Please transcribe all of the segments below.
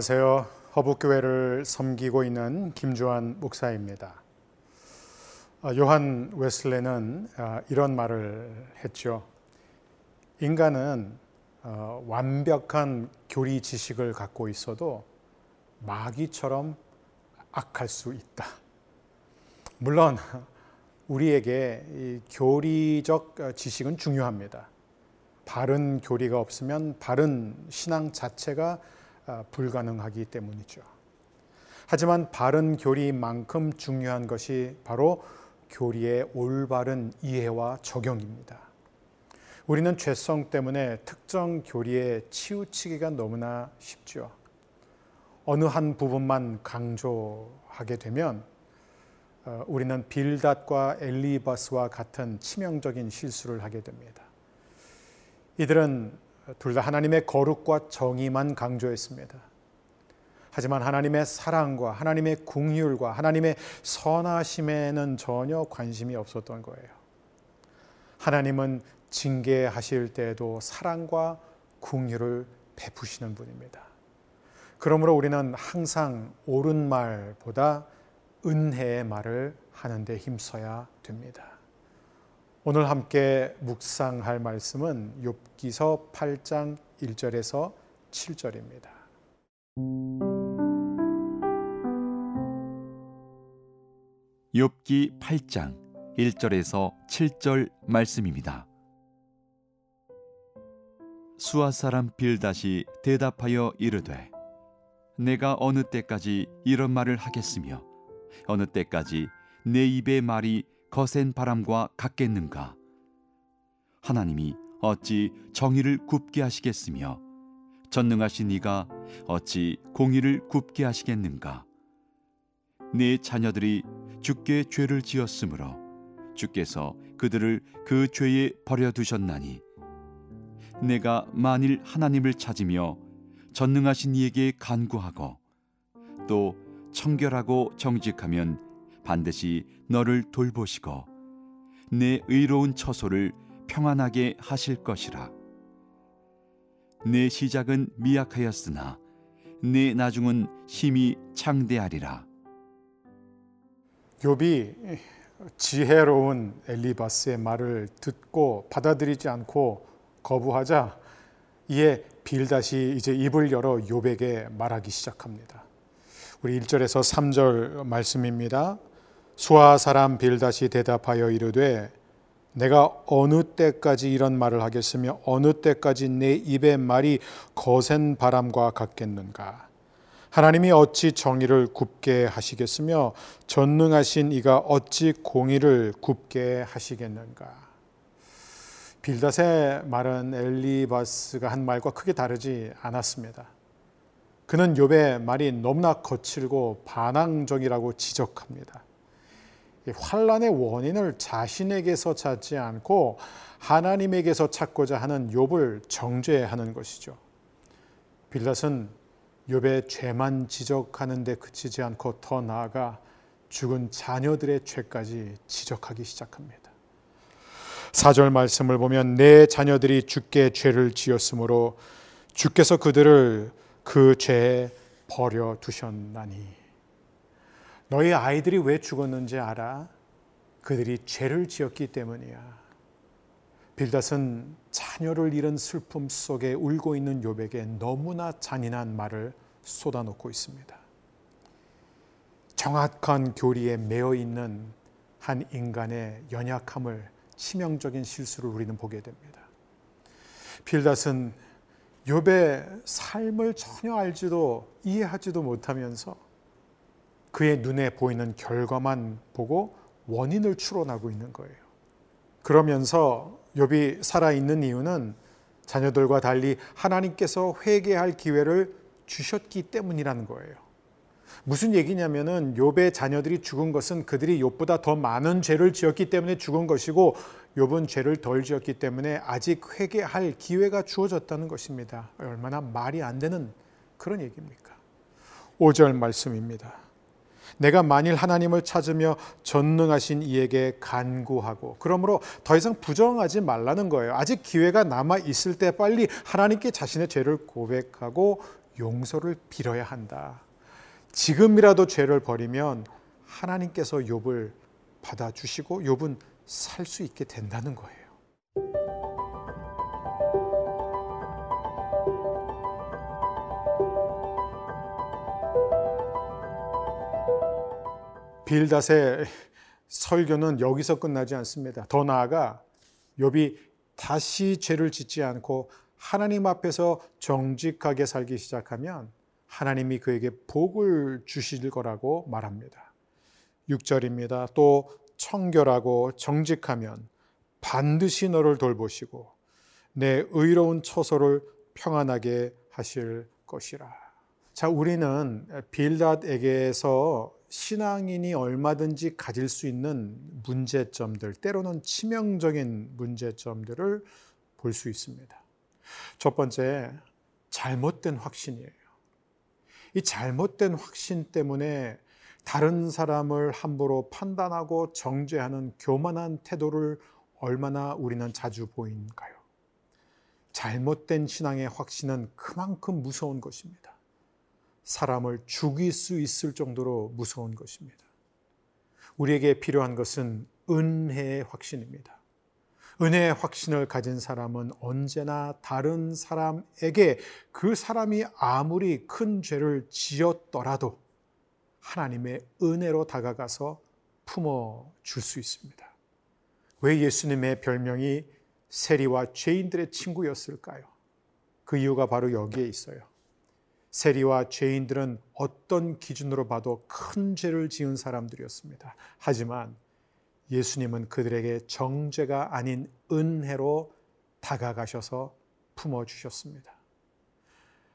안녕하세요. 허북교회를 섬기고 있는 김주환 목사입니다. 아, 요한 웨슬레는 아, 이런 말을 했죠. 인간은 어, 완벽한 교리 지식을 갖고 있어도 마귀처럼 악할 수 있다. 물론 우리에게 교리적 어, 지식은 중요합니다. 바른 교리가 없으면 바른 신앙 자체가 아, 불가능하기 때문이죠. 하지만 바른 교리만큼 중요한 것이 바로 교리의 올바른 이해와 적용입니다. 우리는 죄성 때문에 특정 교리에 치우치기가 너무나 쉽죠. 어느 한 부분만 강조하게 되면 어, 우리는 빌닷과 엘리바스와 같은 치명적인 실수를 하게 됩니다. 이들은 둘 다 하나님의 거룩과 정의만 강조했습니다. 하지만 하나님의 사랑과 하나님의 궁휼과 하나님의 선하심에는 전혀 관심이 없었던 거예요. 하나님은 징계하실 때에도 사랑과 궁휼을 베푸시는 분입니다. 그러므로 우리는 항상 옳은 말보다 은혜의 말을 하는데 힘써야 됩니다. 오늘 함께 묵상할 말씀은 욥기서 8장 1절에서 7절입니다. 욥기 8장 1절에서 7절 말씀입니다. 수아 사람 빌다시 대답하여 이르되 내가 어느 때까지 이런 말을 하겠으며 어느 때까지 내 입의 말이 거센 바람과 같겠는가? 하나님이 어찌 정의를 굽게 하시겠으며 전능하신 이가 어찌 공의를 굽게 하시겠는가? 내 자녀들이 주께 죄를 지었으므로 주께서 그들을 그 죄에 버려 두셨나니 내가 만일 하나님을 찾으며 전능하신 이에게 간구하고 또 청결하고 정직하면 반드시 너를 돌보시고 내 의로운 처소를 평안하게 하실 것이라 내 시작은 미약하였으나 내 나중은 힘이 창대하리라 욥이 지혜로운 엘리바스의 말을 듣고 받아들이지 않고 거부하자 이에 빌다시 이제 입을 열어 욥에게 말하기 시작합니다. 우리 1절에서 3절 말씀입니다. 수아 사람 빌다시 대답하여 이르되 내가 어느 때까지 이런 말을 하겠으며 어느 때까지 내 입의 말이 거센 바람과 같겠는가 하나님이 어찌 정의를 굽게 하시겠으며 전능하신 이가 어찌 공의를 굽게 하시겠는가 빌닷의 말은 엘리바스가 한 말과 크게 다르지 않았습니다. 그는 욥의 말이 너무나 거칠고 반항적이라고 지적합니다. 환란의 원인을 자신에게서 찾지 않고 하나님에게서 찾고자 하는 욥을 정죄하는 것이죠. 빌닷은 욥의 죄만 지적하는 데 그치지 않고 더 나아가 죽은 자녀들의 죄까지 지적하기 시작합니다. 4절 말씀을 보면 내 자녀들이 주께 죄를 지었으므로 주께서 그들을 그 죄에 버려 두셨나니 너희 아이들이 왜 죽었는지 알아? 그들이 죄를 지었기 때문이야. 빌닷은 자녀를 잃은 슬픔 속에 울고 있는 욥에게 너무나 잔인한 말을 쏟아놓고 있습니다. 정확한 교리에 매여 있는 한 인간의 연약함을 치명적인 실수를 우리는 보게 됩니다. 빌닷은 욥의 삶을 전혀 알지도 이해하지도 못하면서 그의 눈에 보이는 결과만 보고 원인을 추론하고 있는 거예요. 그러면서 욥이 살아 있는 이유는 자녀들과 달리 하나님께서 회개할 기회를 주셨기 때문이라는 거예요. 무슨 얘기냐면은 욥의 자녀들이 죽은 것은 그들이 욥보다 더 많은 죄를 지었기 때문에 죽은 것이고 욥은 죄를 덜 지었기 때문에 아직 회개할 기회가 주어졌다는 것입니다. 얼마나 말이 안 되는 그런 얘기입니까? 5절 말씀입니다. 내가 만일 하나님을 찾으며 전능하신 이에게 간구하고 그러므로 더 이상 부정하지 말라는 거예요. 아직 기회가 남아 있을 때 빨리 하나님께 자신의 죄를 고백하고 용서를 빌어야 한다. 지금이라도 죄를 버리면 하나님께서 욥을 받아 주시고 욥은 살 수 있게 된다는 거예요. 빌닷의 설교는 여기서 끝나지 않습니다. 더 나아가 욥이 다시 죄를 짓지 않고 하나님 앞에서 정직하게 살기 시작하면 하나님이 그에게 복을 주실 거라고 말합니다. 6절입니다. 또 청결하고 정직하면 반드시 너를 돌보시고 내 의로운 처소를 평안하게 하실 것이라. 자, 우리는 빌닷에게서 신앙인이 얼마든지 가질 수 있는 문제점들, 때로는 치명적인 문제점들을 볼 수 있습니다. 첫 번째, 잘못된 확신이에요. 이 잘못된 확신 때문에 다른 사람을 함부로 판단하고 정죄하는 교만한 태도를 얼마나 우리는 자주 보인가요? 잘못된 신앙의 확신은 그만큼 무서운 것입니다. 사람을 죽일 수 있을 정도로 무서운 것입니다. 우리에게 필요한 것은 은혜의 확신입니다. 은혜의 확신을 가진 사람은 언제나 다른 사람에게 그 사람이 아무리 큰 죄를 지었더라도 하나님의 은혜로 다가가서 품어 줄 수 있습니다. 왜 예수님의 별명이 세리와 죄인들의 친구였을까요? 그 이유가 바로 여기에 있어요. 세리와 죄인들은 어떤 기준으로 봐도 큰 죄를 지은 사람들이었습니다. 하지만 예수님은 그들에게 정죄가 아닌 은혜로 다가가셔서 품어주셨습니다.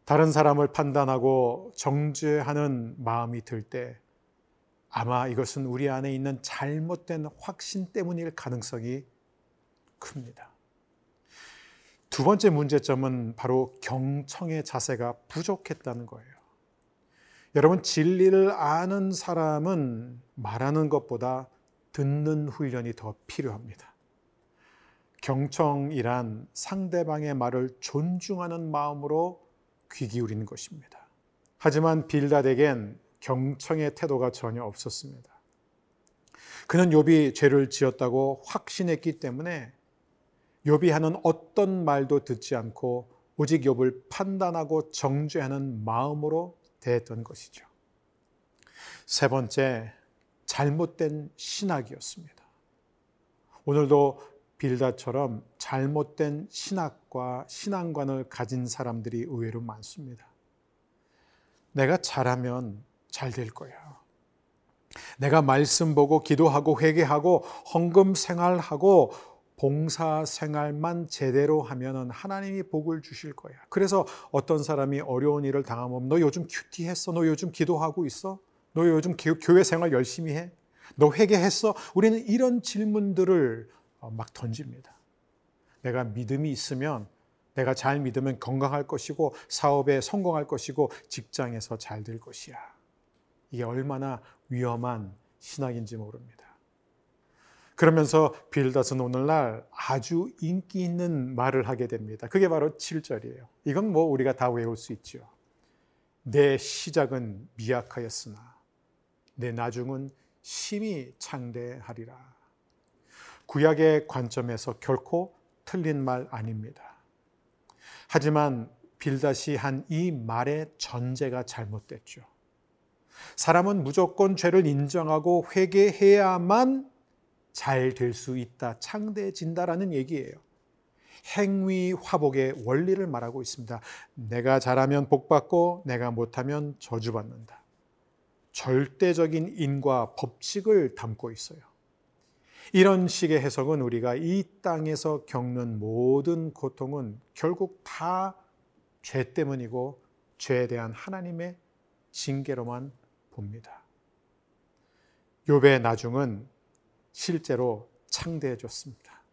다른 사람을 판단하고 정죄하는 마음이 들 때 아마 이것은 우리 안에 있는 잘못된 확신 때문일 가능성이 큽니다. 두 번째 문제점은 바로 경청의 자세가 부족했다는 거예요. 여러분, 진리를 아는 사람은 말하는 것보다 듣는 훈련이 더 필요합니다. 경청이란 상대방의 말을 존중하는 마음으로 귀 기울이는 것입니다. 하지만 빌닷에겐 경청의 태도가 전혀 없었습니다. 그는 욥이 죄를 지었다고 확신했기 때문에 욥이 하는 어떤 말도 듣지 않고 오직 욥을 판단하고 정죄하는 마음으로 대했던 것이죠. 세 번째, 잘못된 신학이었습니다. 오늘도 빌다처럼 잘못된 신학과 신앙관을 가진 사람들이 의외로 많습니다. 내가 잘하면 잘 될 거야. 내가 말씀 보고 기도하고 회개하고 헌금 생활하고 봉사 생활만 제대로 하면은 하나님이 복을 주실 거야. 그래서 어떤 사람이 어려운 일을 당하면 너 요즘 큐티 했어? 너 요즘 기도하고 있어? 너 요즘 교회 생활 열심히 해? 너 회개했어? 우리는 이런 질문들을 어, 막 던집니다. 내가 믿음이 있으면 내가 잘 믿으면 건강할 것이고 사업에 성공할 것이고 직장에서 잘 될 것이야. 이게 얼마나 위험한 신학인지 모릅니다. 그러면서 빌닷은 오늘날 아주 인기 있는 말을 하게 됩니다. 그게 바로 7절이에요. 이건 뭐 우리가 다 외울 수 있죠. 내 시작은 미약하였으나 내 나중은 심히 창대하리라. 구약의 관점에서 결코 틀린 말 아닙니다. 하지만 빌다시 한이 말의 전제가 잘못됐죠. 사람은 무조건 죄를 인정하고 회개해야만 잘 될 수 있다, 창대해진다라는 얘기예요. 행위 화복의 원리를 말하고 있습니다. 내가 잘하면 복받고 내가 못하면 저주받는다. 절대적인 인과 법칙을 담고 있어요. 이런 식의 해석은 우리가 이 땅에서 겪는 모든 고통은 결국 다 죄 때문이고 죄에 대한 하나님의 징계로만 봅니다. 욥의 나중은 실제로 창대해졌습니다.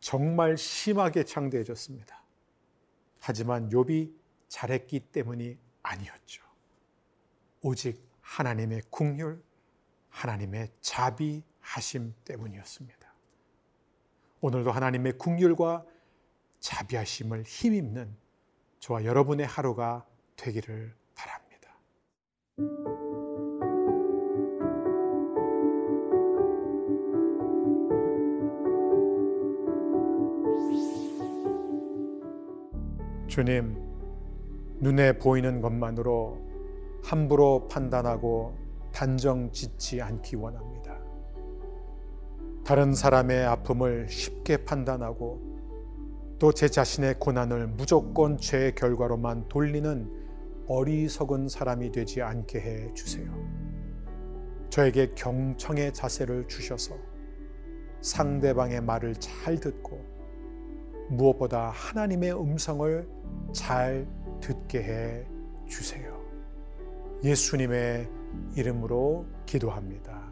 정말 심하게 창대해졌습니다. 하지만 욥이 잘했기 때문이 아니었죠. 오직 하나님의 국률, 하나님의 자비하심 때문이었습니다. 오늘도 하나님의 국률과 자비하심을 힘입는 저와 여러분의 하루가 되기를 주님, 눈에 보이는 것만으로 함부로 판단하고 단정 짓지 않기 원합니다. 다른 사람의 아픔을 쉽게 판단하고 또 제 자신의 고난을 무조건 죄의 결과로만 돌리는 어리석은 사람이 되지 않게 해 주세요. 저에게 경청의 자세를 주셔서 상대방의 말을 잘 듣고 무엇보다 하나님의 음성을 잘 듣게 해 주세요. 예수님의 이름으로 기도합니다.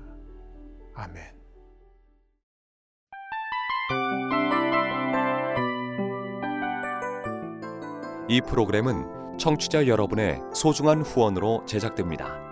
아멘. 이 프로그램은 청취자 여러분의 소중한 후원으로 제작됩니다.